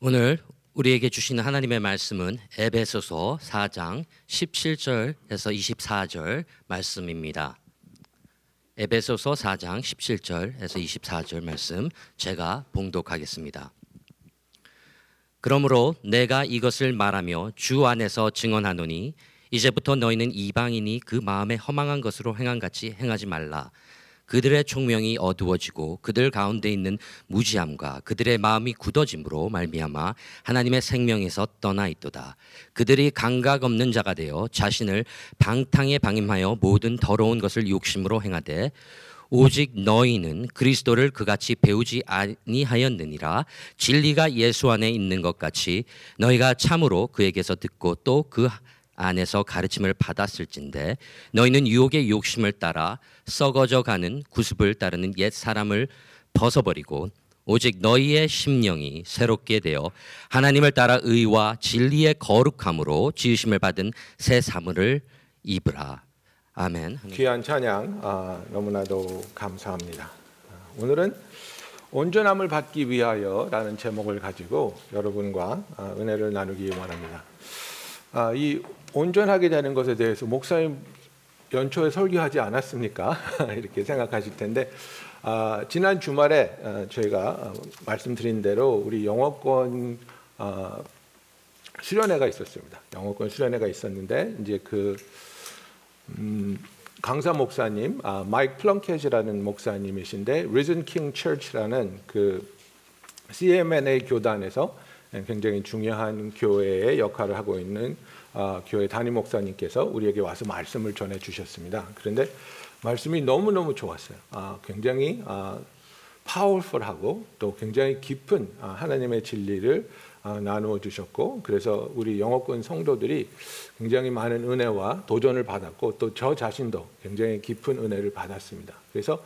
오늘 우리에게 주시는 하나님의 말씀은 에베소서 4장 17절에서 24절 말씀입니다. 에베소서 4장 17절에서 24절 말씀 제가 봉독하겠습니다. 그러므로 내가 이것을 말하며 주 안에서 증언하노니 이제부터 너희는 이방인이 그 마음에 허망한 것으로 행한 같이 행하지 말라. 그들의 총명이 어두워지고 그들 가운데 있는 무지함과 그들의 마음이 굳어짐으로 말미암아 하나님의 생명에서 떠나 있도다. 그들이 감각 없는 자가 되어 자신을 방탕에 방임하여 모든 더러운 것을 욕심으로 행하되 오직 너희는 그리스도를 그같이 배우지 아니하였느니라 진리가 예수 안에 있는 것 같이 너희가 참으로 그에게서 듣고 또 그 안에서 가르침을 받았을진데 너희는 유혹의 욕심을 따라 썩어져 가는 구습을 따르는 옛 사람을 벗어버리고 오직 너희의 심령이 새롭게 되어 하나님을 따라 의와 진리의 거룩함으로 지으심을 받은 새 사물을 입으라. 아멘. 귀한 찬양 아, 너무나도 감사합니다. 아, 오늘은 온전함을 받기 위하여라는 제목을 가지고 여러분과 아, 은혜를 나누기 원합니다. 아, 이 온전하게 되는 것에 대해서 목사님 연초에 설교하지 않았습니까? 이렇게 생각하실 텐데 아, 지난 주말에 아, 저희가 어, 말씀드린 대로 우리 영어권 아, 수련회가 있었습니다. 영어권 수련회가 있었는데 이제 그 음, 강사 목사님 아, 마이크 플렁켓이라는 목사님이신데 Risen King Church라는 그 CMNA 교단에서 굉장히 중요한 교회의 역할을 하고 있는 아, 교회 담임 목사님께서 우리에게 와서 말씀을 전해 주셨습니다. 그런데 말씀이 너무 너무 좋았어요. 아, 굉장히 아, 파워풀하고 또 굉장히 깊은 아, 하나님의 진리를 아, 나누어 주셨고 그래서 우리 영어권 성도들이 굉장히 많은 은혜와 도전을 받았고 또 저 자신도 굉장히 깊은 은혜를 받았습니다. 그래서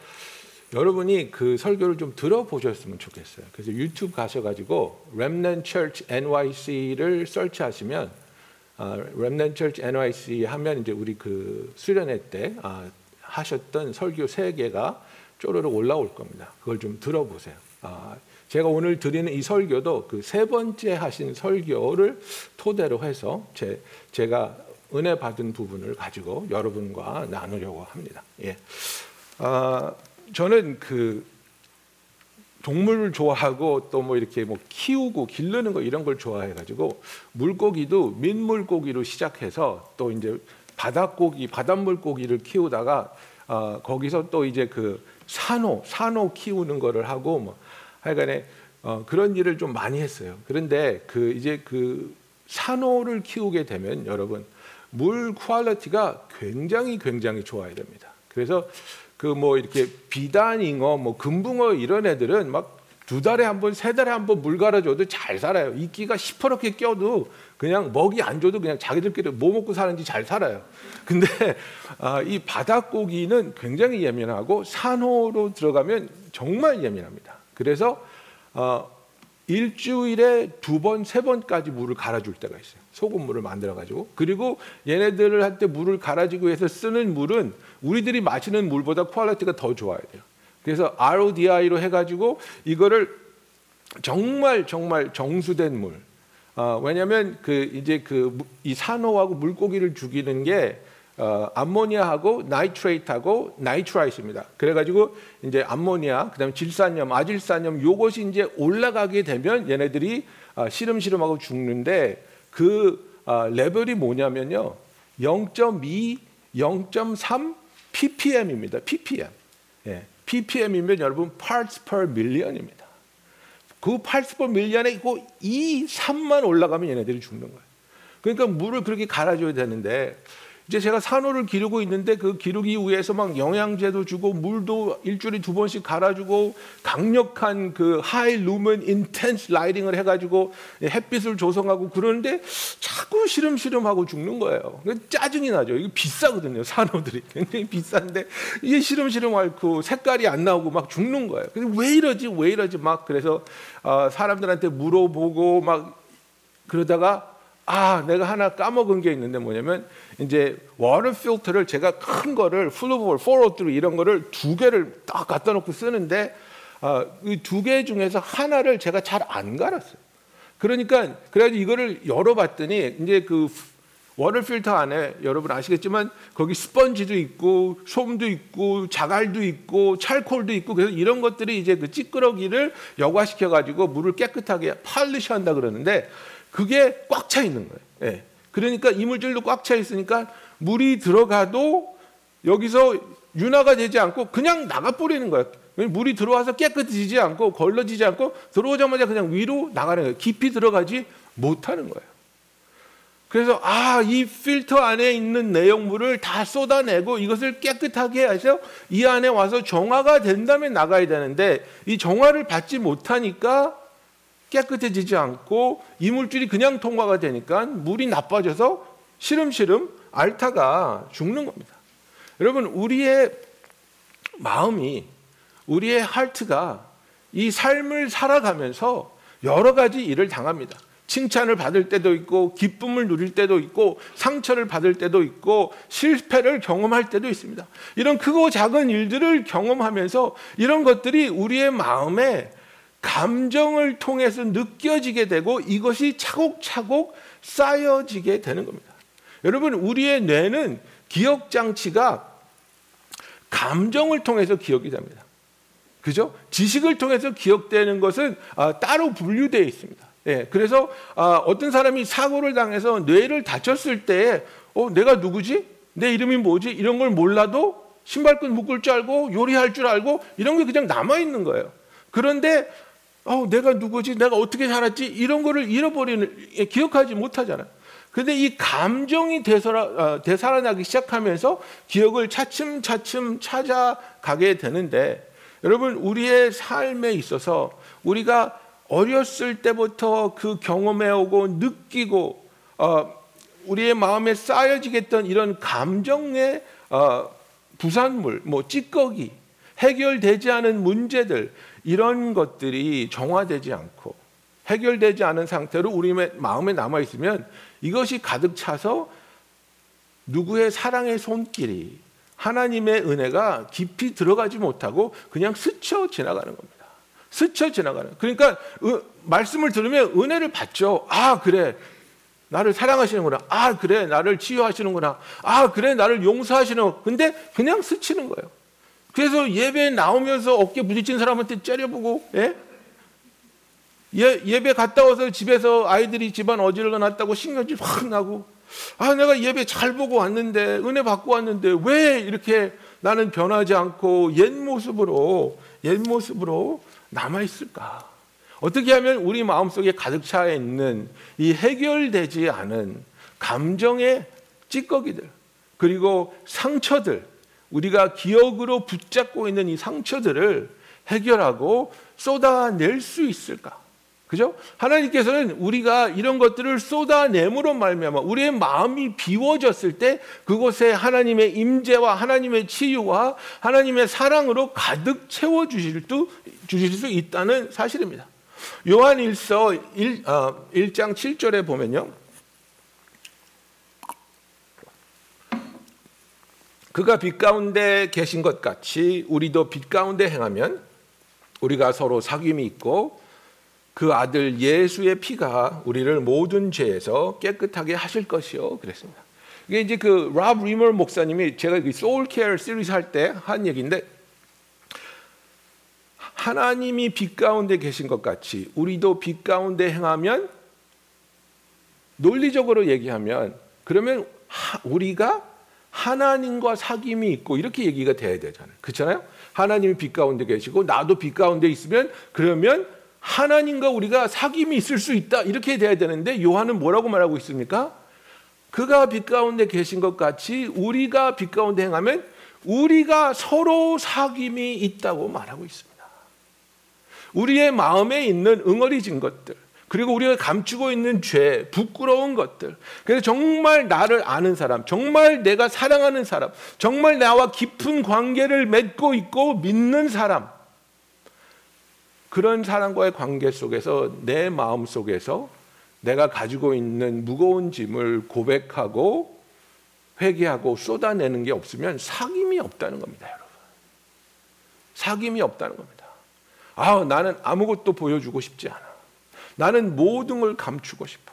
여러분이 그 설교를 좀 들어보셨으면 좋겠어요. 그래서 유튜브 가셔가지고 Remnant Church NYC를 설치하시면 아, Remnant Church NYC 하면 이제 우리 그 수련회 때 아, 하셨던 설교 세 개가 쪼르륵 올라올 겁니다. 그걸 좀 들어보세요. 아, 제가 오늘 드리는 이 설교도 그 세 번째 하신 설교를 토대로 해서 제, 제가 은혜 받은 부분을 가지고 여러분과 나누려고 합니다. 예. 아, 저는 그 동물을 좋아하고 또 뭐 이렇게 뭐 키우고 기르는 거 이런 걸 좋아해 가지고 물고기도 민물고기로 시작해서 또 이제 바닷고기 바닷물고기를 키우다가 어, 거기서 또 이제 그 산호 산호 키우는 거를 하고 뭐 하여간에 어, 그런 일을 좀 많이 했어요. 그런데 그 이제 그 산호를 키우게 되면 여러분 물 quality가 굉장히 굉장히 좋아야 됩니다. 그래서 그 뭐 이렇게 비단잉어, 뭐 금붕어 이런 애들은 막 두 달에 한 번, 세 달에 한 번 물 갈아줘도 잘 살아요. 이끼가 시퍼렇게 껴도 그냥 먹이 안 줘도 그냥 자기들끼리 뭐 먹고 사는지 잘 살아요. 근데 아, 이 바닷고기는 굉장히 예민하고 산호로 들어가면 정말 예민합니다. 그래서 어, 일주일에 두 번, 세 번까지 물을 갈아줄 때가 있어요. 소금물을 만들어 가지고 그리고 얘네들을 할 때 물을 갈아주기 위해서 쓰는 물은 우리들이 마시는 물보다 quality가 더 좋아야 돼요. 그래서 RODI로 해가지고 이거를 정말 정말 정수된 물. 어, 왜냐하면 그 이제 그 이 산호하고 물고기를 죽이는 게 어, 암모니아하고 나이트레이트하고 나이트라이트입니다. 그래가지고 이제 암모니아, 그다음에 질산염, 아질산염 요것이 이제 올라가게 되면 얘네들이 어, 시름시름하고 죽는데 그 어, 레벨이 뭐냐면요, 0.2, 0.3 ppm입니다. ppm. 예. ppm이면 여러분 parts per million입니다. 그 parts per million에 이거 2, 3만 올라가면 얘네들이 죽는 거예요. 그러니까 물을 그렇게 갈아줘야 되는데 이제 제가 산호를 기르고 있는데 그 기르기 위해서 막 영양제도 주고 물도 일주일에 두 번씩 갈아주고 강력한 그 high lumen intense lighting을 해가지고 햇빛을 조성하고 그러는데 자꾸 시름시름하고 죽는 거예요. 짜증이 나죠. 이거 비싸거든요. 산호들이 굉장히 비싼데 이게 시름시름 앓고 색깔이 안 나오고 막 죽는 거예요. 왜 이러지? 왜 이러지? 막 그래서 어, 사람들한테 물어보고 막 그러다가 아, 내가 하나 까먹은 게 있는데 뭐냐면 이제 water filter를 제가 큰 거를 Fluval, 포로트로 이런 거를 두 개를 딱 갖다 놓고 쓰는데 어, 이두 개 중에서 하나를 제가 잘 안 갈았어요. 그러니까 그래가지고 이거를 열어봤더니 이제 그 water filter 안에 여러분 아시겠지만 거기 스펀지도 있고 솜도 있고 자갈도 있고 charcoal도 있고 그래서 이런 것들이 이제 그 찌끄러기를 여과시켜 가지고 물을 깨끗하게 polish 한다 그러는데 그게 꽉 차 있는 거예요. 예. 그러니까 이물질도 꽉 차 있으니까 물이 들어가도 여기서 여과가 되지 않고 그냥 나가 버리는 거예요. 물이 들어와서 깨끗해지지 않고 걸러지지 않고 들어오자마자 그냥 위로 나가는 거예요. 깊이 들어가지 못하는 거예요. 그래서 아, 이 필터 안에 있는 내용물을 다 쏟아내고 이것을 깨끗하게 해서 이 안에 와서 정화가 된 다음에 나가야 되는데 이 정화를 받지 못하니까 깨끗해지지 않고 이물질이 그냥 통과가 되니까 물이 나빠져서 시름시름 앓다가 죽는 겁니다. 여러분, 우리의 마음이 우리의 하트가 이 삶을 살아가면서 여러 가지 일을 당합니다. 칭찬을 받을 때도 있고 기쁨을 누릴 때도 있고 상처를 받을 때도 있고 실패를 경험할 때도 있습니다. 이런 크고 작은 일들을 경험하면서 이런 것들이 우리의 마음에 감정을 통해서 느껴지게 되고 이것이 차곡차곡 쌓여지게 되는 겁니다. 여러분 우리의 뇌는 기억 장치가 감정을 통해서 기억이 됩니다. 그죠? 지식을 통해서 기억되는 것은 아, 따로 분류되어 있습니다. 예, 그래서 아, 어떤 사람이 사고를 당해서 뇌를 다쳤을 때, 어, 내가 누구지? 내 이름이 뭐지? 이런 걸 몰라도 신발끈 묶을 줄 알고 요리할 줄 알고 이런 게 그냥 남아 있는 거예요. 그런데 어, 내가 누구지? 내가 어떻게 살았지? 이런 거를 잃어버리는 예, 기억하지 못하잖아요. 근데 이 감정이 되살아, 어, 되살아나기 시작하면서 기억을 차츰차츰 찾아가게 되는데 여러분 우리의 삶에 있어서 우리가 어렸을 때부터 그 경험해오고 느끼고 어, 우리의 마음에 쌓여지겠던 이런 감정의 어, 부산물, 뭐 찌꺼기, 해결되지 않은 문제들 이런 것들이 정화되지 않고 해결되지 않은 상태로 우리 마음에 남아 있으면 이것이 가득 차서 누구의 사랑의 손길이 하나님의 은혜가 깊이 들어가지 못하고 그냥 스쳐 지나가는 겁니다. 스쳐 지나가는. 그러니까 어, 말씀을 들으면 은혜를 받죠. 아 그래 나를 사랑하시는구나. 아 그래 나를 치유하시는구나. 아 그래 나를 용서하시는. 근데 그냥 스치는 거예요. 그래서 예배 나오면서 어깨 부딪힌 사람한테 째려보고 예? 예, 예배 갔다 와서 집에서 아이들이 집안 어지러워 놨다고 신경질 확 나고 아 내가 예배 잘 보고 왔는데 은혜 받고 왔는데 왜 이렇게 나는 변하지 않고 옛 모습으로 옛 모습으로 남아 있을까? 어떻게 하면 우리 마음속에 가득 차 있는 이 해결되지 않은 감정의 찌꺼기들 그리고 상처들 우리가 기억으로 붙잡고 있는 이 상처들을 해결하고 쏟아낼 수 있을까? 그죠? 하나님께서는 우리가 이런 것들을 쏟아내므로 말미암아 우리의 마음이 비워졌을 때 그곳에 하나님의 임재와 하나님의 치유와 하나님의 사랑으로 가득 채워 주실 수 주실 수 있다는 사실입니다. 요한 1서 1, 어, 1장 7절에 보면요. 그가 빛 가운데 계신 것 같이 우리도 빛 가운데 행하면 우리가 서로 사귐이 있고 그 아들 예수의 피가 우리를 모든 죄에서 깨끗하게 하실 것이요 그랬습니다. 이게 이제 그 Rob Reimer 목사님이 제가 그 Soul Care 시리즈 할 때 한 얘기인데 하나님이 빛 가운데 계신 것 같이 우리도 빛 가운데 행하면 논리적으로 얘기하면 그러면 우리가 하나님과 사귐이 있고 이렇게 얘기가 돼야 되잖아요. 그렇잖아요? 하나님이 빛 가운데 계시고 나도 빛 가운데 있으면 그러면 하나님과 우리가 사귐이 있을 수 있다 이렇게 돼야 되는데 요한은 뭐라고 말하고 있습니까? 그가 빛 가운데 계신 것 같이 우리가 빛 가운데 행하면 우리가 서로 사귐이 있다고 말하고 있습니다. 우리의 마음에 있는 응어리진 것들 그리고 우리가 감추고 있는 죄, 부끄러운 것들. 그래서 정말 나를 아는 사람, 정말 내가 사랑하는 사람, 정말 나와 깊은 관계를 맺고 있고 믿는 사람. 그런 사람과의 관계 속에서 내 마음 속에서 내가 가지고 있는 무거운 짐을 고백하고 회개하고 쏟아내는 게 없으면 사귐이 없다는 겁니다, 여러분. 사귐이 없다는 겁니다. 아, 나는 아무것도 보여주고 싶지 않아. 나는 모든 걸 감추고 싶어.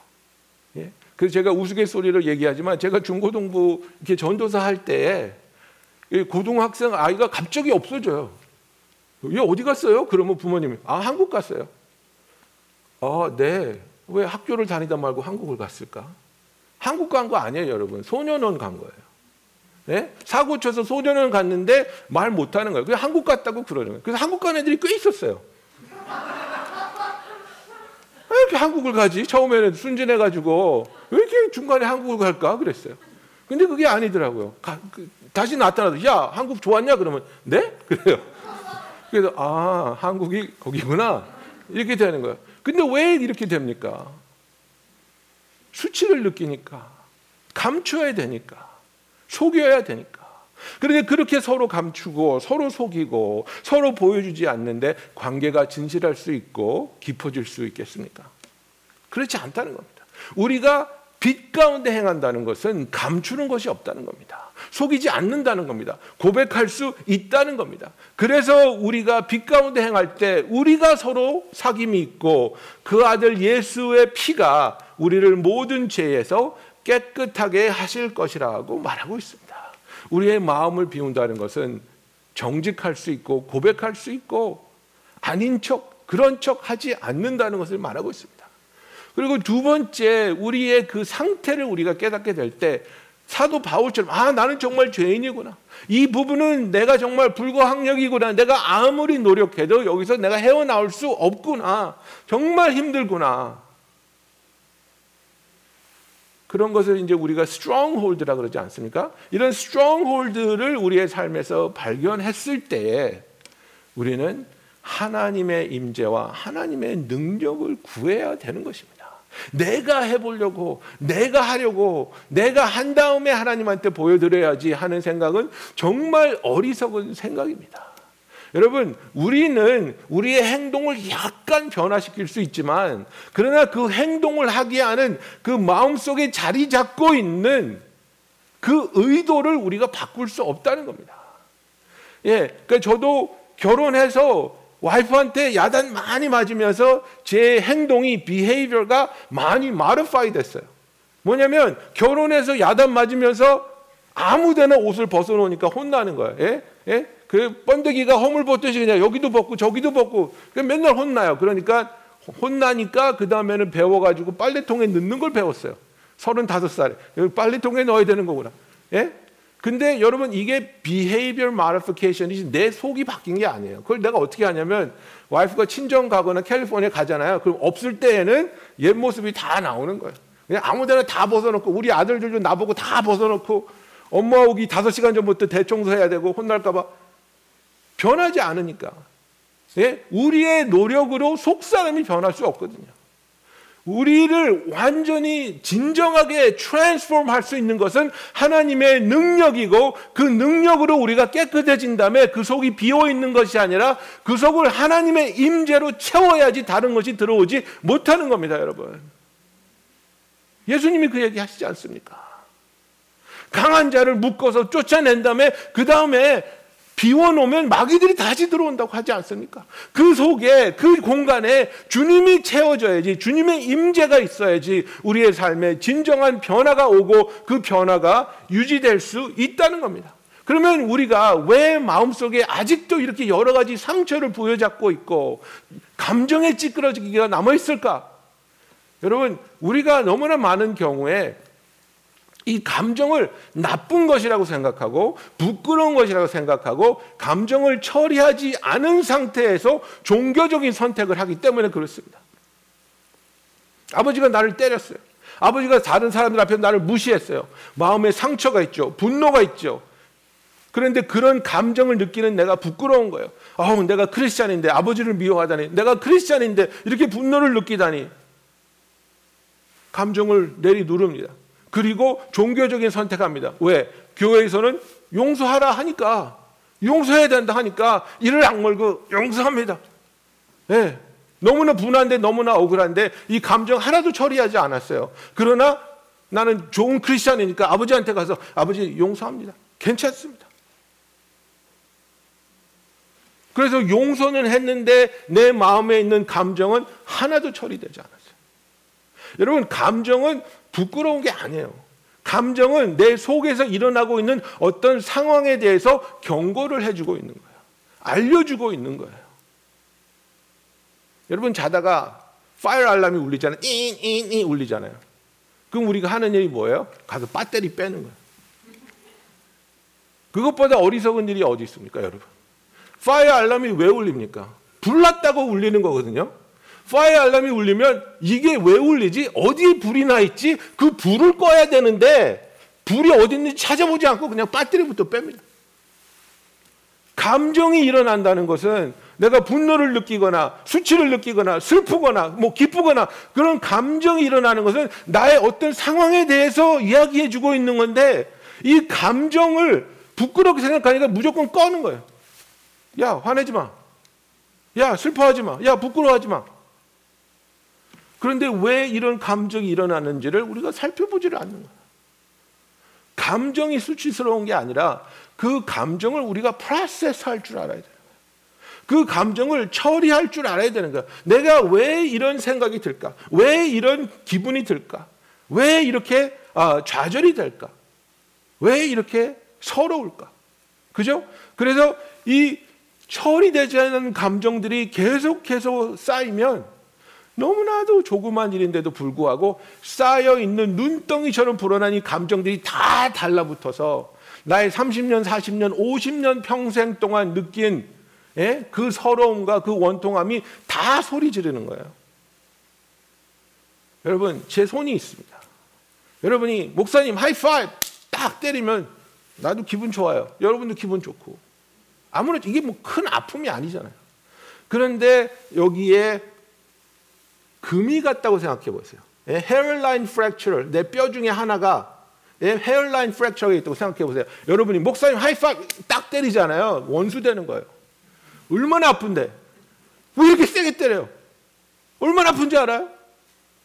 예? 그래서 제가 우스갯소리로 얘기하지만 제가 중고등부 이렇게 전도사 할 때 고등학생 아이가 갑자기 없어져요. 얘 어디 갔어요? 그러면 부모님이 아 한국 갔어요. 아 네. 왜 학교를 다니다 말고 한국을 갔을까? 한국 간 거 아니에요, 여러분. 소년원 간 거예요. 네? 사고 쳐서 소년원 갔는데 말 못하는 거예요. 그냥 한국 갔다고 그러는 거예요. 그래서 한국 간 애들이 꽤 있었어요. 왜 이렇게 한국을 가지? 처음에는 순진해가지고 왜 이렇게 중간에 한국을 갈까? 그랬어요. 근데 그게 아니더라고요. 가, 그, 다시 나타나서 야 한국 좋았냐? 그러면 네? 그래요. 그래서 아 한국이 거기구나 이렇게 되는 거예요. 근데 왜 이렇게 됩니까? 수치를 느끼니까 감춰야 되니까 속여야 되니까. 그런데 그렇게 서로 감추고 서로 속이고 서로 보여주지 않는데 관계가 진실할 수 있고 깊어질 수 있겠습니까? 그렇지 않다는 겁니다. 우리가 빛 가운데 행한다는 것은 감추는 것이 없다는 겁니다. 속이지 않는다는 겁니다. 고백할 수 있다는 겁니다. 그래서 우리가 빛 가운데 행할 때 우리가 서로 사귐이 있고 그 아들 예수의 피가 우리를 모든 죄에서 깨끗하게 하실 것이라고 말하고 있습니다. 우리의 마음을 비운다는 것은 정직할 수 있고 고백할 수 있고 아닌 척 그런 척 하지 않는다는 것을 말하고 있습니다. 그리고 두 번째 우리의 그 상태를 우리가 깨닫게 될 때 사도 바울처럼 아 나는 정말 죄인이구나. 이 부분은 내가 정말 불가항력이구나. 내가 아무리 노력해도 여기서 내가 헤어나올 수 없구나. 정말 힘들구나. 그런 것을 이제 우리가 stronghold라 그러지 않습니까? 이런 stronghold를 우리의 삶에서 발견했을 때에 우리는 하나님의 임재와 하나님의 능력을 구해야 되는 것입니다. 내가 해보려고, 내가 하려고, 내가 한 다음에 하나님한테 보여드려야지 하는 생각은 정말 어리석은 생각입니다. 여러분, 우리는 우리의 행동을 약간 변화시킬 수 있지만, 그러나 그 행동을 하게 하는 그 마음속에 자리 잡고 있는 그 의도를 우리가 바꿀 수 없다는 겁니다. 예, 그러니까 저도 결혼해서 와이프한테 야단 많이 맞으면서 제 행동이 behavior가 많이 modify 됐어요. 뭐냐면 결혼해서 야단 맞으면서 아무데나 옷을 벗어놓으니까 혼나는 거예요. 예? 예? 그 번데기가 허물 벗듯이 그냥 여기도 벗고 저기도 벗고 맨날 혼나요. 그러니까 혼나니까 그 다음에는 배워가지고 빨래통에 넣는 걸 배웠어요. 서른다섯 살에 빨래통에 넣어야 되는 거구나. 예? 근데 여러분 이게 behavior modification이 내 속이 바뀐 게 아니에요. 그걸 내가 어떻게 하냐면 와이프가 친정 가거나 캘리포니아 가잖아요. 그럼 없을 때에는 옛 모습이 다 나오는 거예요. 그냥 아무데나 다 벗어놓고 우리 아들들도 나보고 다 벗어놓고 엄마 오기 다섯 시간 전부터 대청소해야 되고 혼날까봐 변하지 않으니까. 예? 우리의 노력으로 속 사람이 변할 수 없거든요. 우리를 완전히 진정하게 트랜스폼 할 수 있는 것은 하나님의 능력이고 그 능력으로 우리가 깨끗해진 다음에 그 속이 비어 있는 것이 아니라 그 속을 하나님의 임재로 채워야지 다른 것이 들어오지 못하는 겁니다, 여러분. 예수님이 그 얘기 하시지 않습니까? 강한 자를 묶어서 쫓아낸 다음에 그 다음에 비워놓으면 마귀들이 다시 들어온다고 하지 않습니까? 그 속에 그 공간에 주님이 채워져야지 주님의 임재가 있어야지 우리의 삶에 진정한 변화가 오고 그 변화가 유지될 수 있다는 겁니다. 그러면 우리가 왜 마음속에 아직도 이렇게 여러 가지 상처를 부여잡고 있고 감정의 찌끄러지기가 남아 있을까? 여러분, 우리가 너무나 많은 경우에 이 감정을 나쁜 것이라고 생각하고 부끄러운 것이라고 생각하고 감정을 처리하지 않은 상태에서 종교적인 선택을 하기 때문에 그렇습니다. 아버지가 나를 때렸어요. 아버지가 다른 사람들 앞에 나를 무시했어요. 마음에 상처가 있죠. 분노가 있죠. 그런데 그런 감정을 느끼는 내가 부끄러운 거예요. 아우, 내가 크리스찬인데 아버지를 미워하다니. 내가 크리스찬인데 이렇게 분노를 느끼다니. 감정을 내리 누릅니다. 그리고 종교적인 선택합니다. 왜? 교회에서는 용서하라 하니까 용서해야 된다 하니까 이를 악물고 용서합니다. 네. 너무나 분한데 너무나 억울한데 이 감정 하나도 처리하지 않았어요. 그러나 나는 좋은 크리스천이니까 아버지한테 가서 아버지 용서합니다. 괜찮습니다. 그래서 용서는 했는데 내 마음에 있는 감정은 하나도 처리되지 않았어요. 여러분 감정은 부끄러운 게 아니에요. 감정은 내 속에서 일어나고 있는 어떤 상황에 대해서 경고를 해주고 있는 거예요. 알려주고 있는 거예요. 여러분 자다가 fire alarm이 울리잖아요. 잉잉잉 울리잖아요. 그럼 우리가 하는 일이 뭐예요? 가서 배터리 빼는 거예요. 그것보다 어리석은 일이 어디 있습니까, 여러분? fire alarm이 왜 울립니까? 불났다고 울리는 거거든요. 파이어 알람이 울리면 이게 왜 울리지? 어디에 불이 나 있지? 그 불을 꺼야 되는데 불이 어디 있는지 찾아보지 않고 그냥 배터리부터 뺍니다. 감정이 일어난다는 것은 내가 분노를 느끼거나 수치를 느끼거나 슬프거나 뭐 기쁘거나 그런 감정이 일어나는 것은 나의 어떤 상황에 대해서 이야기해 주고 있는 건데 이 감정을 부끄럽게 생각하니까 무조건 꺼는 거예요. 야, 화내지 마. 야, 슬퍼하지 마. 야, 부끄러워하지 마. 그런데 왜 이런 감정이 일어나는지를 우리가 살펴보지를 않는 거예요. 감정이 수치스러운 게 아니라 그 감정을 우리가 프로세스 할 줄 알아야 돼요. 그 감정을 처리할 줄 알아야 되는 거야. 내가 왜 이런 생각이 들까? 왜 이런 기분이 들까? 왜 이렇게 아, 좌절이 될까? 왜 이렇게 서러울까? 그죠? 그래서 이 처리되지 않은 감정들이 계속해서 쌓이면 너무나도 조그만 일인데도 불구하고 쌓여 있는 눈덩이처럼 불어난 이 감정들이 다 달라붙어서 나의 30년, 40년, 50년 평생 동안 느낀 예? 그 서러움과 그 원통함이 다 소리 지르는 거예요. 여러분, 제 손이 있습니다. 여러분이 목사님 하이파이브 딱 때리면 나도 기분 좋아요. 여러분도 기분 좋고. 아무래도 이게 뭐 큰 아픔이 아니잖아요. 그런데 여기에 금이 같다고 생각해 보세요. 예, 헤어라인 프랙처를 내 뼈 중에 하나가 예, 헤어라인 프랙처가 있다고 생각해 보세요. 여러분이 목사님 하이파이브 딱 때리잖아요. 원수 되는 거예요. 얼마나 아픈데 왜 이렇게 세게 때려요? 얼마나 아픈지 알아요?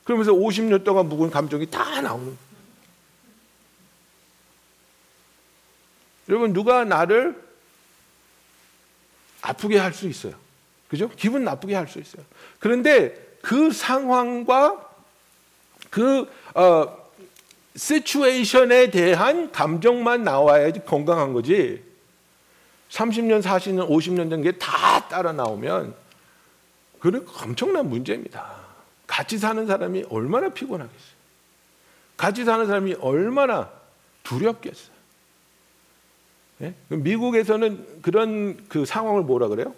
그러면서 50년 동안 묵은 감정이 다 나오는. 여러분 누가 나를 아프게 할 수 있어요. 그죠? 기분 나쁘게 할 수 있어요. 그런데 그 상황과 그 어, 시츄에이션에 대한 감정만 나와야지 건강한 거지. 30년, 40년, 50년 된 게 다 따라 나오면 그건 엄청난 문제입니다. 같이 사는 사람이 얼마나 피곤하겠어요. 같이 사는 사람이 얼마나 두렵겠어요. 예? 미국에서는 그런 그 상황을 뭐라 그래요?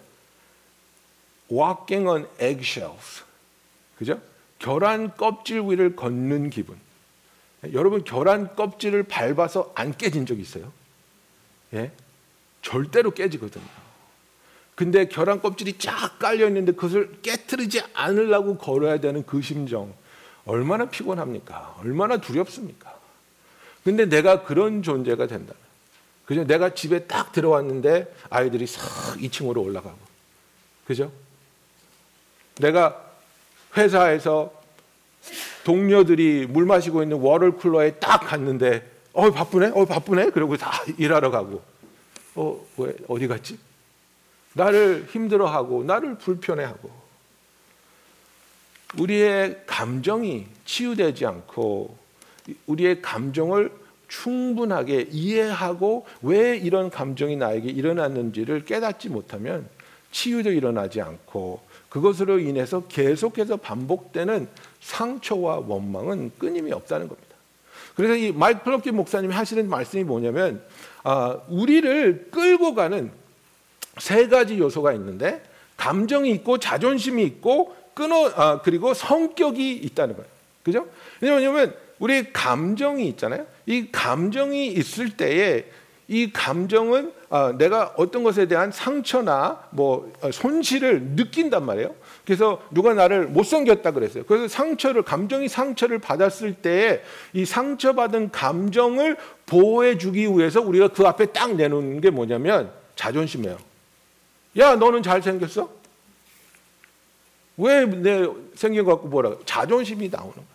Walking on eggshells. 그죠? 계란 껍질 위를 걷는 기분. 예? 여러분 계란 껍질을 밟아서 안 깨진 적 있어요? 예? 절대로 깨지거든요. 근데 계란 껍질이 쫙 깔려 있는데 그것을 깨뜨리지 않으려고 걸어야 되는 그 심정 얼마나 피곤합니까? 얼마나 두렵습니까? 근데 내가 그런 존재가 된다. 그죠? 내가 집에 딱 들어왔는데 아이들이 싹 2층으로 올라가고. 그죠? 내가 회사에서 동료들이 물 마시고 있는 워터쿨러에 딱 갔는데 어 바쁘네? 어 바쁘네? 그러고 다 일하러 가고. 어, 왜 어디 갔지? 나를 힘들어하고 나를 불편해하고 우리의 감정이 치유되지 않고 우리의 감정을 충분하게 이해하고 왜 이런 감정이 나에게 일어났는지를 깨닫지 못하면 치유도 일어나지 않고 그것으로 인해서 계속해서 반복되는 상처와 원망은 끊임이 없다는 겁니다. 그래서 이 마이크 플러키 목사님이 하시는 말씀이 뭐냐면 아, 우리를 끌고 가는 세 가지 요소가 있는데 감정이 있고 자존심이 있고 끊어 아, 그리고 성격이 있다는 거예요. 그죠? 왜냐하면 우리 감정이 있잖아요. 이 감정이 있을 때에 이 감정은 아, 내가 어떤 것에 대한 상처나 뭐 어, 손실을 느낀단 말이에요. 그래서 누가 나를 못생겼다 그랬어요. 그래서 상처를 감정이 상처를 받았을 때이 상처받은 감정을 보호해 주기 위해서 우리가 그 앞에 딱 내놓는 게 뭐냐면 자존심이에요. 야, 너는 잘생겼어? 왜 내 생긴 것 갖고 뭐라? 자존심이 나오는 거예요.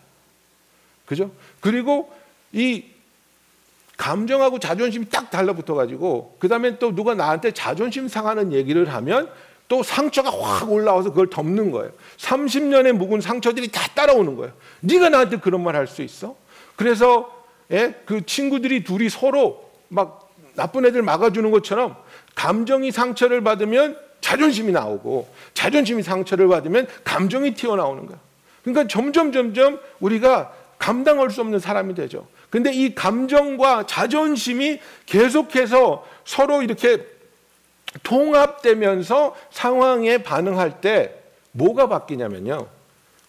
그죠? 그리고 이 감정하고 자존심이 딱 달라붙어 가지고 그다음에 또 누가 나한테 자존심 상하는 얘기를 하면 또 상처가 확 올라와서 그걸 덮는 거예요. 30년의 묵은 상처들이 다 따라오는 거예요. 네가 나한테 그런 말 할 수 있어? 그래서 예? 그 친구들이 둘이 서로 막 나쁜 애들 막아주는 것처럼 감정이 상처를 받으면 자존심이 나오고 자존심이 상처를 받으면 감정이 튀어나오는 거야. 그러니까 점점 점점 우리가 감당할 수 없는 사람이 되죠. 근데 이 감정과 자존심이 계속해서 서로 이렇게 통합되면서 상황에 반응할 때 뭐가 바뀌냐면요.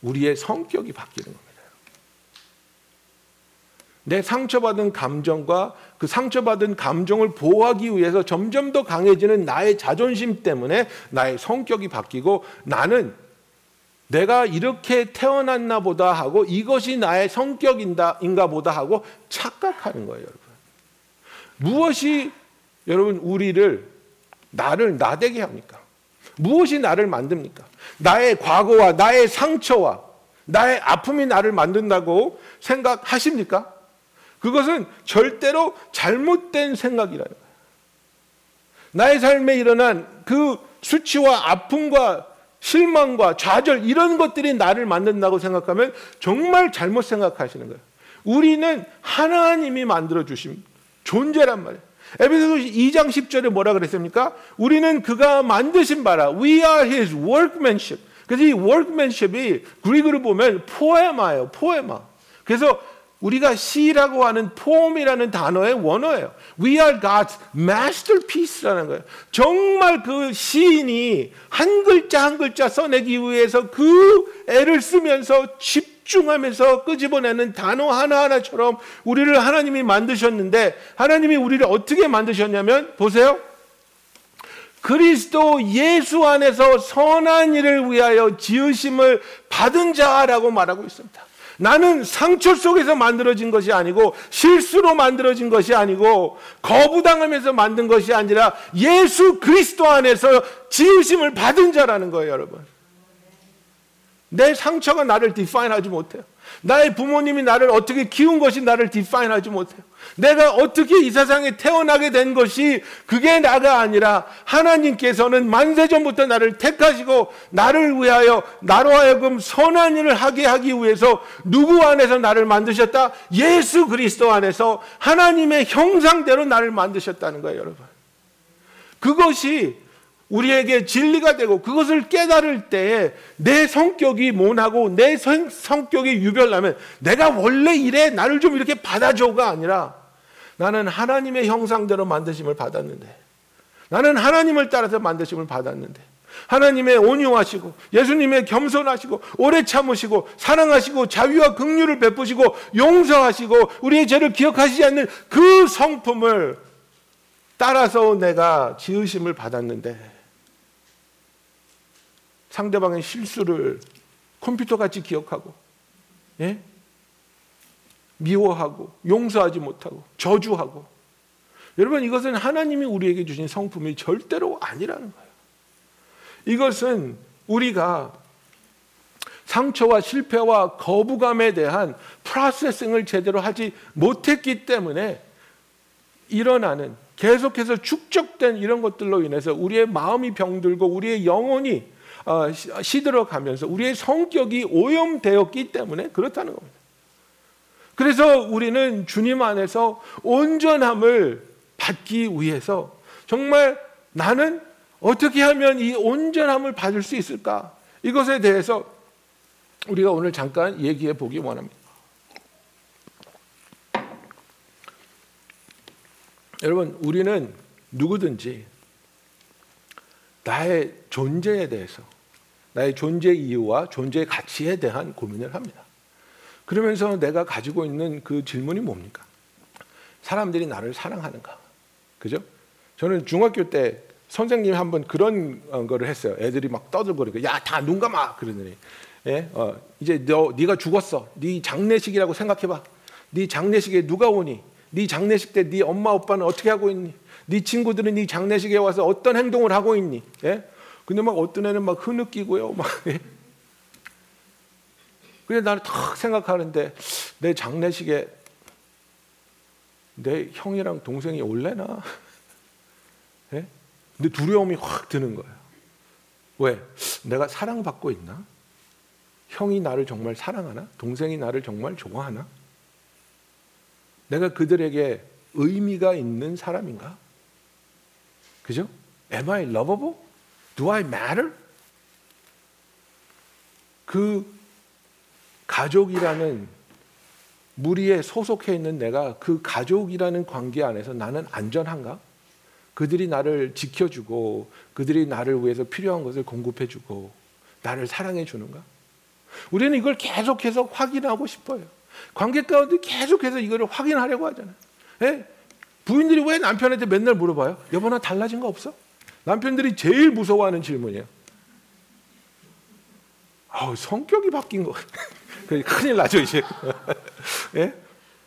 우리의 성격이 바뀌는 겁니다. 내 상처받은 감정과 그 상처받은 감정을 보호하기 위해서 점점 더 강해지는 나의 자존심 때문에 나의 성격이 바뀌고 나는 내가 이렇게 태어났나 보다 하고 이것이 나의 성격인가 보다 하고 착각하는 거예요, 여러분. 무엇이 여러분 우리를 나를 나대게 합니까? 무엇이 나를 만듭니까? 나의 과거와 나의 상처와 나의 아픔이 나를 만든다고 생각하십니까? 그것은 절대로 잘못된 생각이라는 거예요. 나의 삶에 일어난 그 수치와 아픔과 실망과 좌절 이런 것들이 나를 만든다고 생각하면 정말 잘못 생각하시는 거예요. 우리는 하나님이 만들어 주신 존재란 말이에요. 에베소서 2장 10절에 뭐라 그랬습니까? 우리는 그가 만드신 바라. We are his workmanship. 그래서 이 workmanship이 그리그로 보면 포에마예요. 포에마. 그래서 우리가 시라고 하는 폼이라는 단어의 원어예요. We are God's masterpiece라는 거예요. 정말 그 시인이 한 글자 한 글자 써내기 위해서 그 애를 쓰면서 집중하면서 끄집어내는 단어 하나하나처럼 우리를 하나님이 만드셨는데 하나님이 우리를 어떻게 만드셨냐면 보세요. 그리스도 예수 안에서 선한 일을 위하여 지으심을 받은 자라고 말하고 있습니다. 나는 상처 속에서 만들어진 것이 아니고 실수로 만들어진 것이 아니고 거부당하면서 만든 것이 아니라 예수 그리스도 안에서 지으심을 받은 자라는 거예요, 여러분. 내 상처가 나를 디파인하지 못해요. 나의 부모님이 나를 어떻게 키운 것이 나를 디파인하지 못해요. 내가 어떻게 이 세상에 태어나게 된 것이 그게 나가 아니라 하나님께서는 만세 전부터 나를 택하시고 나를 위하여 나로 하여금 선한 일을 하게 하기 위해서 누구 안에서 나를 만드셨다? 예수 그리스도 안에서 하나님의 형상대로 나를 만드셨다는 거예요, 여러분. 그것이 우리에게 진리가 되고 그것을 깨달을 때에 내 성격이 모나고 내 성격이 유별나면 내가 원래 이래 나를 좀 이렇게 받아줘가 아니라 나는 하나님의 형상대로 만드심을 받았는데 나는 하나님을 따라서 만드심을 받았는데 하나님의 온유하시고 예수님의 겸손하시고 오래 참으시고 사랑하시고 자비와 긍휼을 베푸시고 용서하시고 우리의 죄를 기억하시지 않는 그 성품을 따라서 내가 지으심을 받았는데 상대방의 실수를 컴퓨터 같이 기억하고, 예? 미워하고, 용서하지 못하고, 저주하고. 여러분, 이것은 하나님이 우리에게 주신 성품이 절대로 아니라는 거예요. 이것은 우리가 상처와 실패와 거부감에 대한 프로세싱을 제대로 하지 못했기 때문에 일어나는 계속해서 축적된 이런 것들로 인해서 우리의 마음이 병들고 우리의 영혼이 어, 시들어 가면서 우리의 성격이 오염되었기 때문에 그렇다는 겁니다. 그래서 우리는 주님 안에서 온전함을 받기 위해서 정말 나는 어떻게 하면 이 온전함을 받을 수 있을까? 이것에 대해서 우리가 오늘 잠깐 얘기해 보기 원합니다. 여러분, 우리는 누구든지 나의 존재에 대해서 나의 존재 이유와 존재 가치에 대한 고민을 합니다. 그러면서 내가 가지고 있는 그 질문이 뭡니까? 사람들이 나를 사랑하는가? 그죠? 저는 중학교 때 선생님이 한번 그런 어, 거를 했어요. 애들이 막 떠들거리고 야 다 눈 감아 그러더니 예? 어, 이제 너 네가 죽었어. 네 장례식이라고 생각해봐. 네 장례식에 누가 오니? 네 장례식 때 네 엄마 아빠는 어떻게 하고 있니? 네 친구들은 네 장례식에 와서 어떤 행동을 하고 있니? 예? 근데 막 어떤 애는 막 흐느끼고요. 막. 예? 근데 나는 탁 생각하는데 내 장례식에 내 형이랑 동생이 올래나? 예? 근데 두려움이 확 드는 거예요. 왜? 내가 사랑받고 있나? 형이 나를 정말 사랑하나? 동생이 나를 정말 좋아하나? 내가 그들에게 의미가 있는 사람인가? 그죠? Am I lovable? Do I matter? 그 가족이라는 무리에 소속해 있는 내가 그 가족이라는 관계 안에서 나는 안전한가? 그들이 나를 지켜주고 그들이 나를 위해서 필요한 것을 공급해주고 나를 사랑해 주는가? 우리는 이걸 계속해서 확인하고 싶어요. 관계 가운데 계속해서 이거를 확인하려고 하잖아요. 예? 부인들이 왜 남편한테 맨날 물어봐요? 여보 나 달라진 거 없어? 남편들이 제일 무서워하는 질문이에요. 아우 성격이 바뀐 거. 그 큰일 나죠 이제. 예?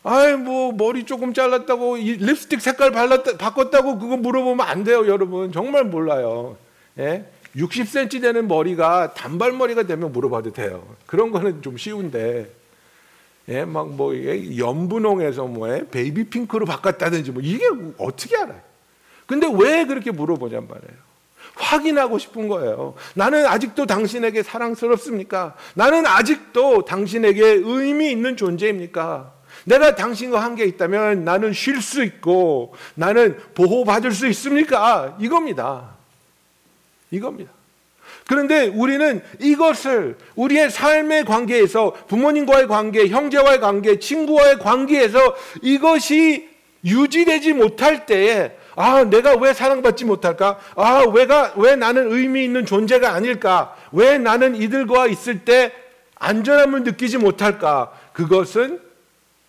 아이 뭐 머리 조금 잘랐다고 이 립스틱 색깔 발랐다 바꿨다고 그거 물어보면 안 돼요 여러분 정말 몰라요. 예? 60cm 되는 머리가 단발머리가 되면 물어봐도 돼요. 그런 거는 좀 쉬운데 예, 막뭐 연분홍에서 뭐에 베이비 핑크로 바꿨다든지 뭐 이게 어떻게 알아요? 근데 왜 그렇게 물어보냔 말이에요. 확인하고 싶은 거예요. 나는 아직도 당신에게 사랑스럽습니까? 나는 아직도 당신에게 의미 있는 존재입니까? 내가 당신과 함께 있다면 나는 쉴 수 있고 나는 보호받을 수 있습니까? 이겁니다. 이겁니다. 그런데 우리는 이것을 우리의 삶의 관계에서 부모님과의 관계, 형제와의 관계, 친구와의 관계에서 이것이 유지되지 못할 때에 아, 내가 왜 사랑받지 못할까? 아, 왜가, 왜 나는 의미 있는 존재가 아닐까? 왜 나는 이들과 있을 때 안전함을 느끼지 못할까? 그것은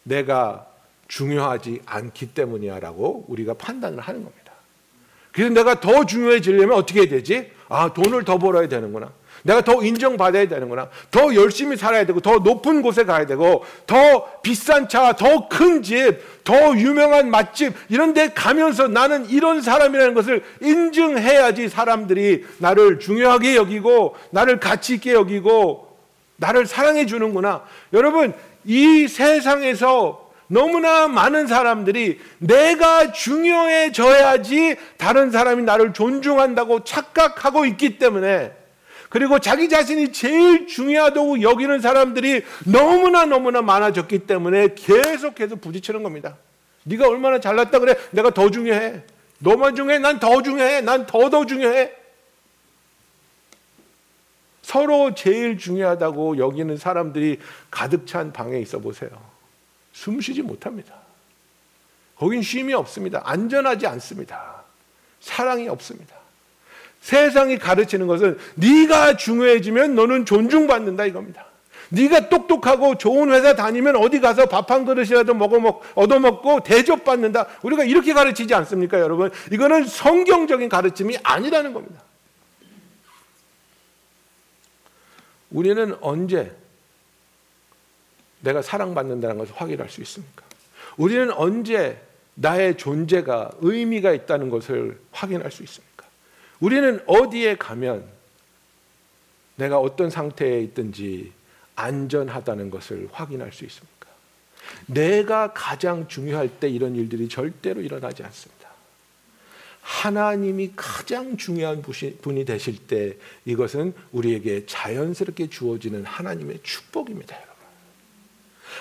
내가 중요하지 않기 때문이야 라고 우리가 판단을 하는 겁니다. 그래서 내가 더 중요해지려면 어떻게 해야 되지? 아, 돈을 더 벌어야 되는구나. 내가 더 인정받아야 되는구나. 더 열심히 살아야 되고, 더 높은 곳에 가야 되고, 더 비싼 차, 더 큰 집, 더 유명한 맛집, 이런 데 가면서 나는 이런 사람이라는 것을 인증해야지 사람들이 나를 중요하게 여기고, 나를 가치 있게 여기고, 나를 사랑해 주는구나. 여러분, 이 세상에서 너무나 많은 사람들이 내가 중요해져야지 다른 사람이 나를 존중한다고 착각하고 있기 때문에 그리고 자기 자신이 제일 중요하다고 여기는 사람들이 너무나 너무나 많아졌기 때문에 계속해서 부딪히는 겁니다. 네가 얼마나 잘났다 그래? 내가 더 중요해. 너만 중요해? 난 더 중요해. 난 더 더 중요해. 서로 제일 중요하다고 여기는 사람들이 가득 찬 방에 있어 보세요. 숨 쉬지 못합니다. 거긴 쉼이 없습니다. 안전하지 않습니다. 사랑이 없습니다. 세상이 가르치는 것은 네가 중요해지면 너는 존중받는다 이겁니다. 네가 똑똑하고 좋은 회사 다니면 어디 가서 밥 한 그릇이라도 먹어 먹 얻어 먹고 대접받는다. 우리가 이렇게 가르치지 않습니까, 여러분? 이거는 성경적인 가르침이 아니라는 겁니다. 우리는 언제 내가 사랑받는다는 것을 확인할 수 있습니까? 우리는 언제 나의 존재가 의미가 있다는 것을 확인할 수 있습니까? 우리는 어디에 가면 내가 어떤 상태에 있든지 안전하다는 것을 확인할 수 있습니까? 내가 가장 중요할 때 이런 일들이 절대로 일어나지 않습니다. 하나님이 가장 중요한 분이 되실 때 이것은 우리에게 자연스럽게 주어지는 하나님의 축복입니다, 여러분.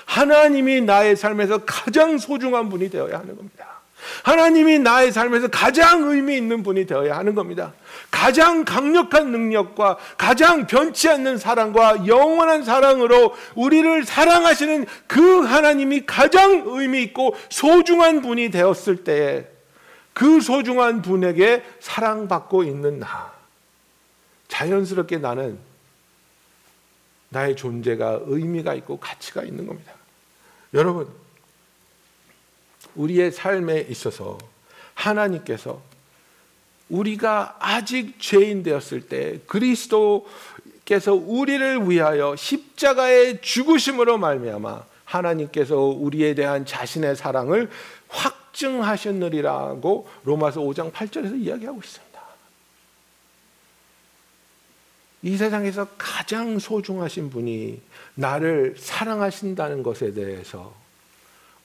하나님이 나의 삶에서 가장 소중한 분이 되어야 하는 겁니다. 하나님이 나의 삶에서 가장 의미 있는 분이 되어야 하는 겁니다. 가장 강력한 능력과 가장 변치 않는 사랑과 영원한 사랑으로 우리를 사랑하시는 그 하나님이 가장 의미 있고 소중한 분이 되었을 때에 그 소중한 분에게 사랑받고 있는 나. 자연스럽게 나는 나의 존재가 의미가 있고 가치가 있는 겁니다. 여러분, 우리의 삶에 있어서 하나님께서 우리가 아직 죄인 되었을 때 그리스도께서 우리를 위하여 십자가의 죽으심으로 말미암아 하나님께서 우리에 대한 자신의 사랑을 확증하셨느리라고 로마서 5장 8절에서 이야기하고 있습니다. 이 세상에서 가장 소중하신 분이 나를 사랑하신다는 것에 대해서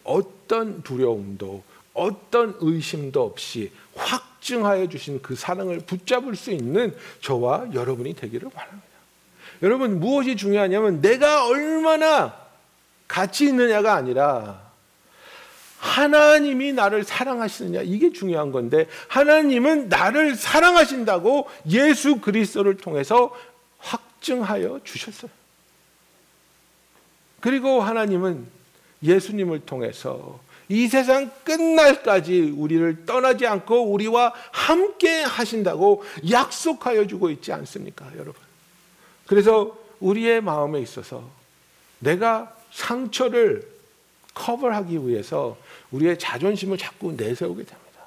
어떤 두려움도 어떤 의심도 없이 확 확증하여 주신 그 사랑을 붙잡을 수 있는 저와 여러분이 되기를 바랍니다. 여러분 무엇이 중요하냐면 내가 얼마나 가치 있느냐가 아니라 하나님이 나를 사랑하시느냐 이게 중요한 건데 하나님은 나를 사랑하신다고 예수 그리스도를 통해서 확증하여 주셨어요. 그리고 하나님은 예수님을 통해서 이 세상 끝날까지 우리를 떠나지 않고 우리와 함께 하신다고 약속하여 주고 있지 않습니까, 여러분? 그래서 우리의 마음에 있어서 내가 상처를 커버하기 위해서 우리의 자존심을 자꾸 내세우게 됩니다.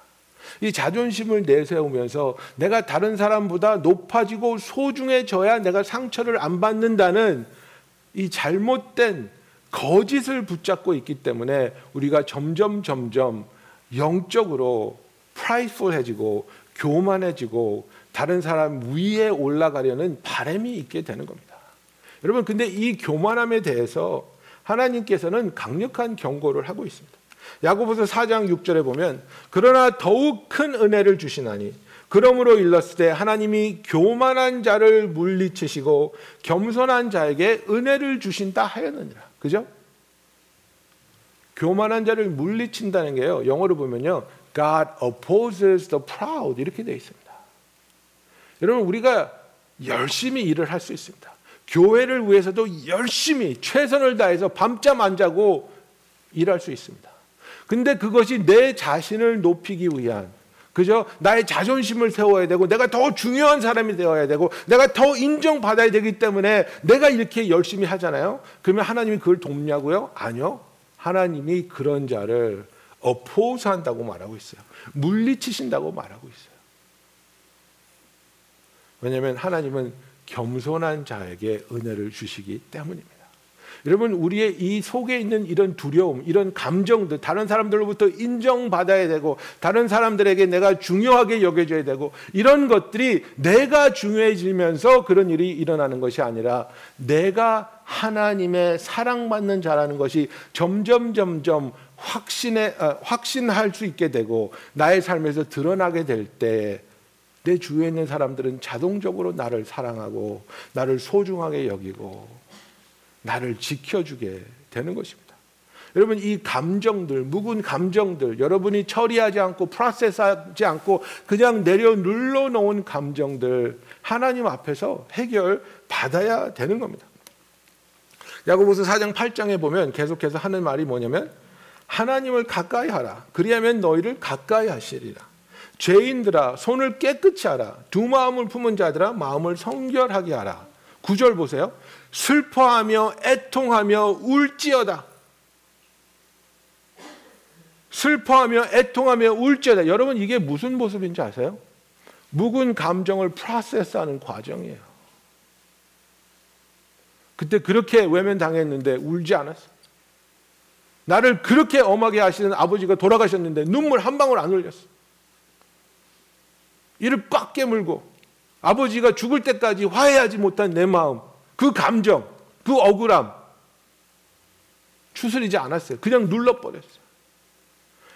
이 자존심을 내세우면서 내가 다른 사람보다 높아지고 소중해져야 내가 상처를 안 받는다는 이 잘못된 거짓을 붙잡고 있기 때문에 우리가 점점 점점 영적으로 프라이풀해지고 교만해지고 다른 사람 위에 올라가려는 바람이 있게 되는 겁니다. 여러분 근데 이 교만함에 대해서 하나님께서는 강력한 경고를 하고 있습니다. 야고보서 4장 6절에 보면 그러나 더욱 큰 은혜를 주시나니 그러므로 일렀을 때 하나님이 교만한 자를 물리치시고 겸손한 자에게 은혜를 주신다 하였느니라. 그죠? 교만한 자를 물리친다는 게요. 영어로 보면요. God opposes the proud 이렇게 되어 있습니다. 여러분 우리가 열심히 일을 할 수 있습니다. 교회를 위해서도 열심히 최선을 다해서 밤잠 안 자고 일할 수 있습니다. 근데 그것이 내 자신을 높이기 위한 그죠? 나의 자존심을 세워야 되고 내가 더 중요한 사람이 되어야 되고 내가 더 인정받아야 되기 때문에 내가 이렇게 열심히 하잖아요. 그러면 하나님이 그걸 돕냐고요? 아니요. 하나님이 그런 자를 어포스한다고 말하고 있어요. 물리치신다고 말하고 있어요. 왜냐하면 하나님은 겸손한 자에게 은혜를 주시기 때문입니다. 여러분 우리의 이 속에 있는 이런 두려움, 이런 감정들, 다른 사람들로부터 인정받아야 되고 다른 사람들에게 내가 중요하게 여겨져야 되고 이런 것들이 내가 중요해지면서 그런 일이 일어나는 것이 아니라 내가 하나님의 사랑받는 자라는 것이 점점 점점 확신에 어, 확신할 수 있게 되고 나의 삶에서 드러나게 될 때 내 주위에 있는 사람들은 자동적으로 나를 사랑하고 나를 소중하게 여기고 나를 지켜주게 되는 것입니다. 여러분 이 감정들 묵은 감정들 여러분이 처리하지 않고 프로세스하지 않고 그냥 내려 눌러 놓은 감정들 하나님 앞에서 해결 받아야 되는 겁니다. 야고보서 4장 8장에 보면 계속해서 하는 말이 뭐냐면 하나님을 가까이 하라. 그리하면 너희를 가까이 하시리라. 죄인들아 손을 깨끗이 하라. 두 마음을 품은 자들아 마음을 성결하게 하라. 구절 보세요 슬퍼하며 애통하며 울지어다. 슬퍼하며 애통하며 울지어다. 여러분 이게 무슨 모습인지 아세요? 묵은 감정을 프로세스하는 과정이에요. 그때 그렇게 외면당했는데 울지 않았어. 나를 그렇게 엄하게 하시는 아버지가 돌아가셨는데 눈물 한 방울 안 흘렸어. 이를 꽉 깨물고 아버지가 죽을 때까지 화해하지 못한 내 마음 그 감정, 그 억울함 추스리지 않았어요. 그냥 눌러버렸어요.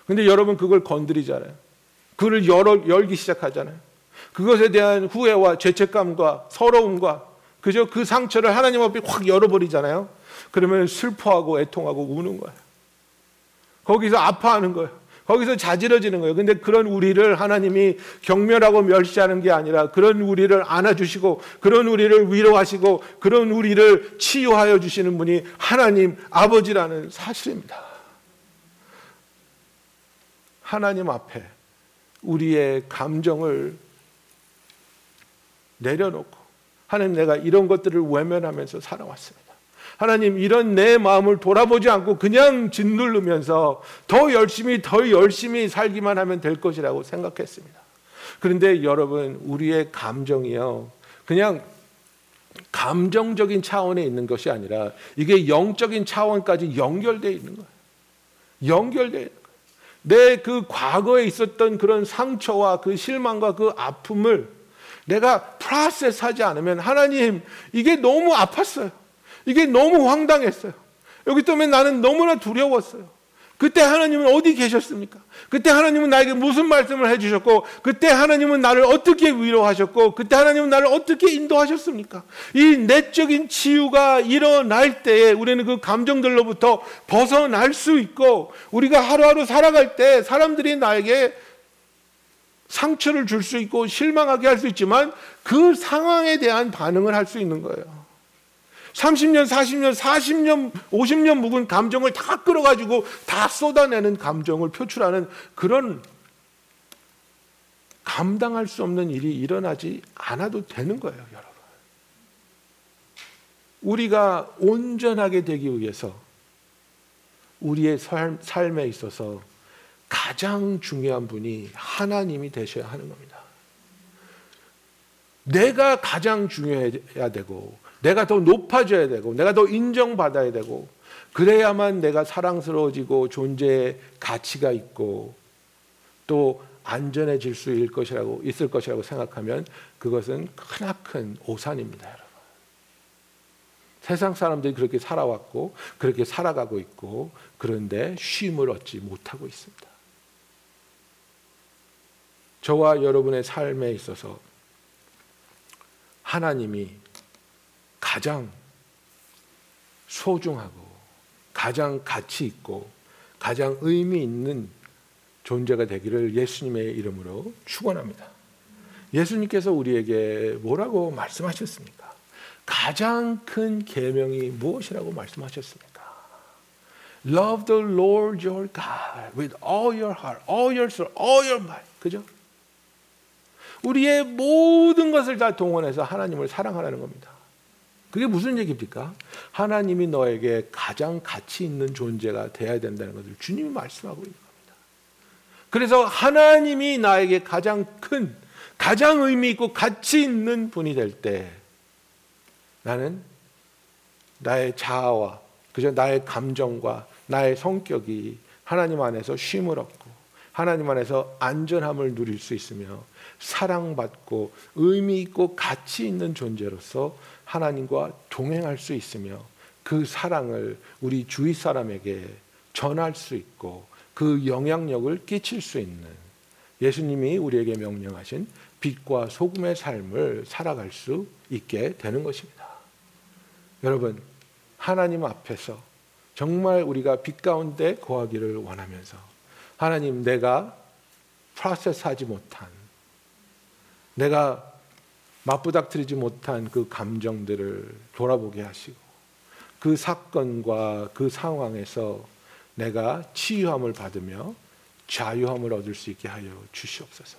근데 여러분 그걸 건드리잖아요. 그걸 열어, 열기 시작하잖아요. 그것에 대한 후회와 죄책감과 서러움과 그저 그 상처를 하나님 앞에 확 열어버리잖아요. 그러면 슬퍼하고 애통하고 우는 거예요. 거기서 아파하는 거예요. 거기서 자지러지는 거예요. 근데 그런 우리를 하나님이 경멸하고 멸시하는 게 아니라 그런 우리를 안아주시고 그런 우리를 위로하시고 그런 우리를 치유하여 주시는 분이 하나님 아버지라는 사실입니다. 하나님 앞에 우리의 감정을 내려놓고 하나님 내가 이런 것들을 외면하면서 살아왔습니다. 하나님 이런 내 마음을 돌아보지 않고 그냥 짓누르면서 더 열심히 더 열심히 살기만 하면 될 것이라고 생각했습니다. 그런데 여러분 우리의 감정이요 그냥 감정적인 차원에 있는 것이 아니라 이게 영적인 차원까지 연결되어 있는 거예요. 연결되어 있는 거예요. 내 그 과거에 있었던 그런 상처와 그 실망과 그 아픔을 내가 프로세스 하지 않으면 하나님 이게 너무 아팠어요. 이게 너무 황당했어요. 여기 때문에 나는 너무나 두려웠어요. 그때 하나님은 어디 계셨습니까? 그때 하나님은 나에게 무슨 말씀을 해주셨고, 그때 하나님은 나를 어떻게 위로하셨고, 그때 하나님은 나를 어떻게 인도하셨습니까? 이 내적인 치유가 일어날 때에 우리는 그 감정들로부터 벗어날 수 있고, 우리가 하루하루 살아갈 때 사람들이 나에게 상처를 줄 수 있고 실망하게 할 수 있지만 그 상황에 대한 반응을 할 수 있는 거예요. 30년, 40년, 40년, 50년 묵은 감정을 다 끌어가지고 다 쏟아내는 감정을 표출하는 그런 감당할 수 없는 일이 일어나지 않아도 되는 거예요, 여러분. 우리가 온전하게 되기 위해서 우리의 삶, 삶에 있어서 가장 중요한 분이 하나님이 되셔야 하는 겁니다. 내가 가장 중요해야 되고, 내가 더 높아져야 되고, 내가 더 인정받아야 되고, 그래야만 내가 사랑스러워지고 존재의 가치가 있고, 또 안전해질 수 있을 것이라고, 있을 것이라고 생각하면 그것은 크나큰 오산입니다, 여러분. 세상 사람들이 그렇게 살아왔고, 그렇게 살아가고 있고, 그런데 쉼을 얻지 못하고 있습니다. 저와 여러분의 삶에 있어서 하나님이 가장 소중하고 가장 가치 있고 가장 의미 있는 존재가 되기를 예수님의 이름으로 축원합니다. 예수님께서 우리에게 뭐라고 말씀하셨습니까? 가장 큰 계명이 무엇이라고 말씀하셨습니까? Love the Lord your God with all your heart, all your soul, all your mind. 그죠? 우리의 모든 것을 다 동원해서 하나님을 사랑하라는 겁니다. 그게 무슨 얘기입니까? 하나님이 너에게 가장 가치 있는 존재가 되어야 된다는 것을 주님이 말씀하고 있는 겁니다. 그래서 하나님이 나에게 가장 큰, 가장 의미 있고 가치 있는 분이 될 때 나는 나의 자아와 그저 나의 감정과 나의 성격이 하나님 안에서 쉼을 얻고 하나님 안에서 안전함을 누릴 수 있으며 사랑받고 의미 있고 가치 있는 존재로서 하나님과 동행할 수 있으며 그 사랑을 우리 주위 사람에게 전할 수 있고 그 영향력을 끼칠 수 있는 예수님이 우리에게 명령하신 빛과 소금의 삶을 살아갈 수 있게 되는 것입니다. 여러분, 하나님 앞에서 정말 우리가 빛 가운데 거하기를 원하면서 하나님 내가 프로세스하지 못한 내가 맞부닥뜨리지 못한 그 감정들을 돌아보게 하시고 그 사건과 그 상황에서 내가 치유함을 받으며 자유함을 얻을 수 있게 하여 주시옵소서.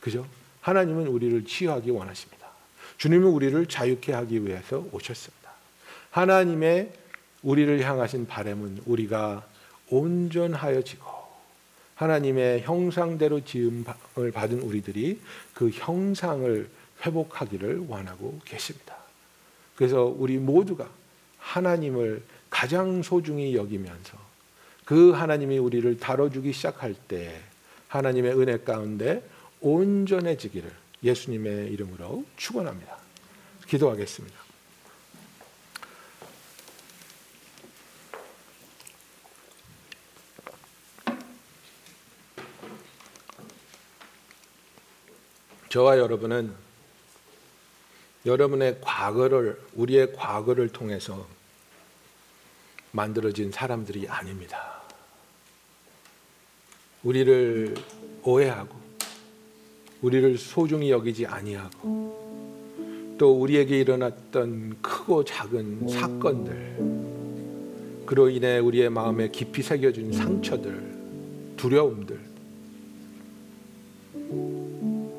그죠? 하나님은 우리를 치유하기 원하십니다. 주님은 우리를 자유케 하기 위해서 오셨습니다. 하나님의 우리를 향하신 바램은 우리가 온전하여지고 하나님의 형상대로 지음을 받은 우리들이 그 형상을 회복하기를 원하고 계십니다. 그래서 우리 모두가 하나님을 가장 소중히 여기면서 그 하나님이 우리를 다뤄주기 시작할 때 하나님의 은혜 가운데 온전해지기를 예수님의 이름으로 축원합니다. 기도하겠습니다. 저와 여러분은 여러분의 과거를 우리의 과거를 통해서 만들어진 사람들이 아닙니다. 우리를 오해하고 우리를 소중히 여기지 아니하고 또 우리에게 일어났던 크고 작은 사건들 그로 인해 우리의 마음에 깊이 새겨진 상처들 두려움들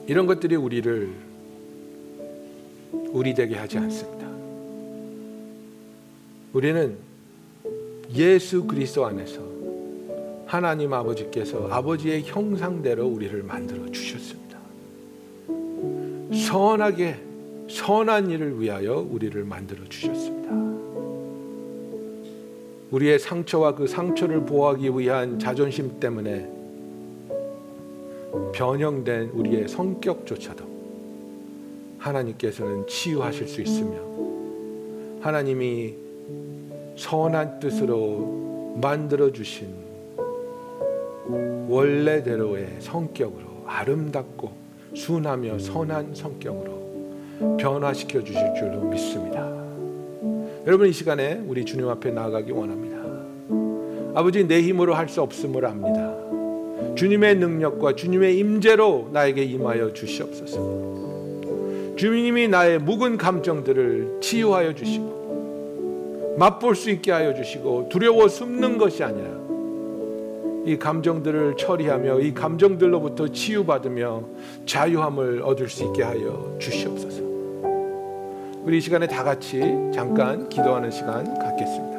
이런 것들이 우리를 우리 되게 하지 않습니다. 우리는 예수 그리스도 안에서 하나님 아버지께서 아버지의 형상대로 우리를 만들어 주셨습니다. 선하게 선한 일을 위하여 우리를 만들어 주셨습니다. 우리의 상처와 그 상처를 보호하기 위한 자존심 때문에 변형된 우리의 성격조차도 하나님께서는 치유하실 수 있으며 하나님이 선한 뜻으로 만들어 주신 원래대로의 성격으로 아름답고 순하며 선한 성격으로 변화시켜 주실 줄로 믿습니다. 여러분 이 시간에 우리 주님 앞에 나아가기 원합니다. 아버지 내 힘으로 할 수 없음을 압니다. 주님의 능력과 주님의 임재로 나에게 임하여 주시옵소서. 주님이 나의 묵은 감정들을 치유하여 주시고 맛볼 수 있게 하여 주시고 두려워 숨는 것이 아니라 이 감정들을 처리하며 이 감정들로부터 치유받으며 자유함을 얻을 수 있게 하여 주시옵소서. 우리 이 시간에 다 같이 잠깐 기도하는 시간 갖겠습니다.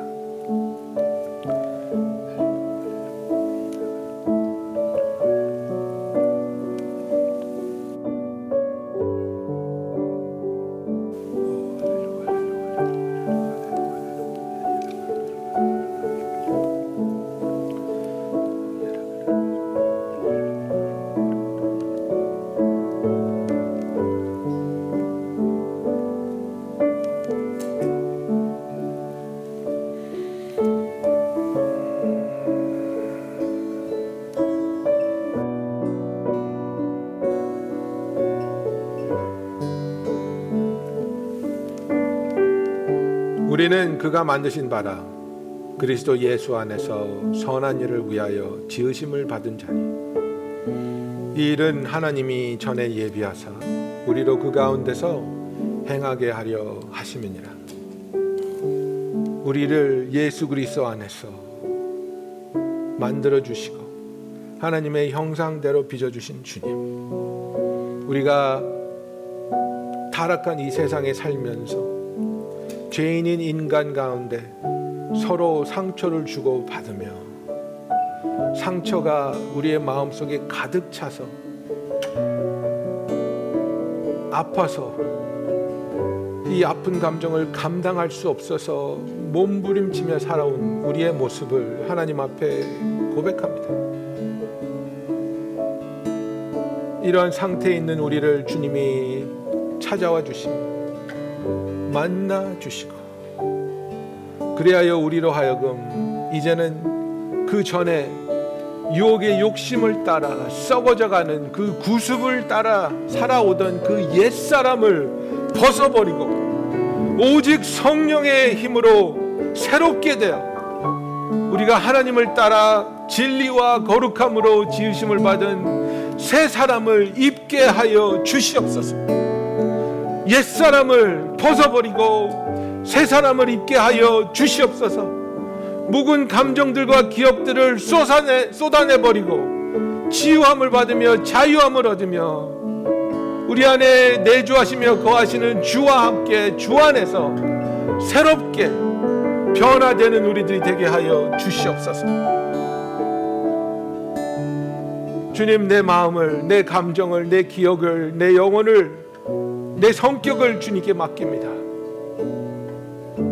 그가 만드신 바라 그리스도 예수 안에서 선한 일을 위하여 지으심을 받은 자니. 이 일은 하나님이 전에 예비하사 우리로 그 가운데서 행하게 하려 하심이니라. 우리를 예수 그리스도 안에서 만들어 주시고 하나님의 형상대로 빚어 주신 주님 우리가 타락한 이 세상에 살면서 죄인인 인간 가운데 서로 상처를 주고 받으며 상처가 우리의 마음속에 가득 차서 아파서 이 아픈 감정을 감당할 수 없어서 몸부림치며 살아온 우리의 모습을 하나님 앞에 고백합니다. 이러한 상태에 있는 우리를 주님이 찾아와 주십니다. 만나 주시고 그리하여 우리로 하여금 이제는 그 전에 유혹의 욕심을 따라 썩어져가는 그 구습을 따라 살아오던 그 옛사람을 벗어버리고 오직 성령의 힘으로 새롭게 되어 우리가 하나님을 따라 진리와 거룩함으로 지으심을 받은 새 사람을 입게 하여 주시옵소서. 옛사람을 벗어버리고 새 사람을 입게 하여 주시옵소서. 묵은 감정들과 기억들을 쏟아내, 쏟아내버리고 치유함을 받으며 자유함을 얻으며 우리 안에 내주하시며 거하시는 주와 함께 주 안에서 새롭게 변화되는 우리들이 되게 하여 주시옵소서. 주님 내 마음을 내 감정을 내 기억을 내 영혼을 내 성격을 주님께 맡깁니다.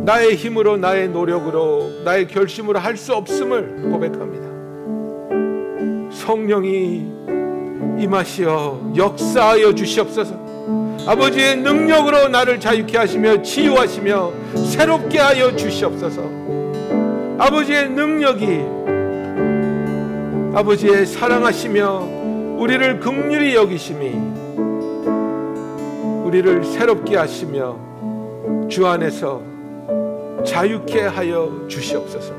나의 힘으로 나의 노력으로 나의 결심으로 할 수 없음을 고백합니다. 성령이 임하시어 역사하여 주시옵소서. 아버지의 능력으로 나를 자유케 하시며 치유하시며 새롭게 하여 주시옵소서. 아버지의 능력이 아버지의 사랑하시며 우리를 극률히 여기심이 우리를 새롭게 하시며 주 안에서 자유케 하여 주시옵소서.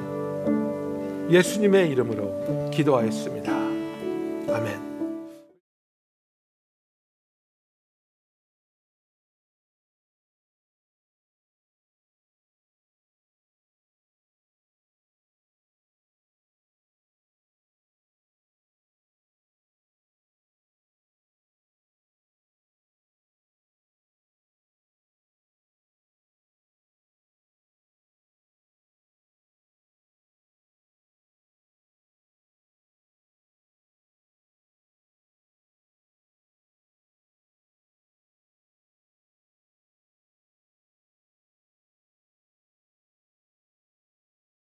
예수님의 이름으로 기도하였습니다. 아멘.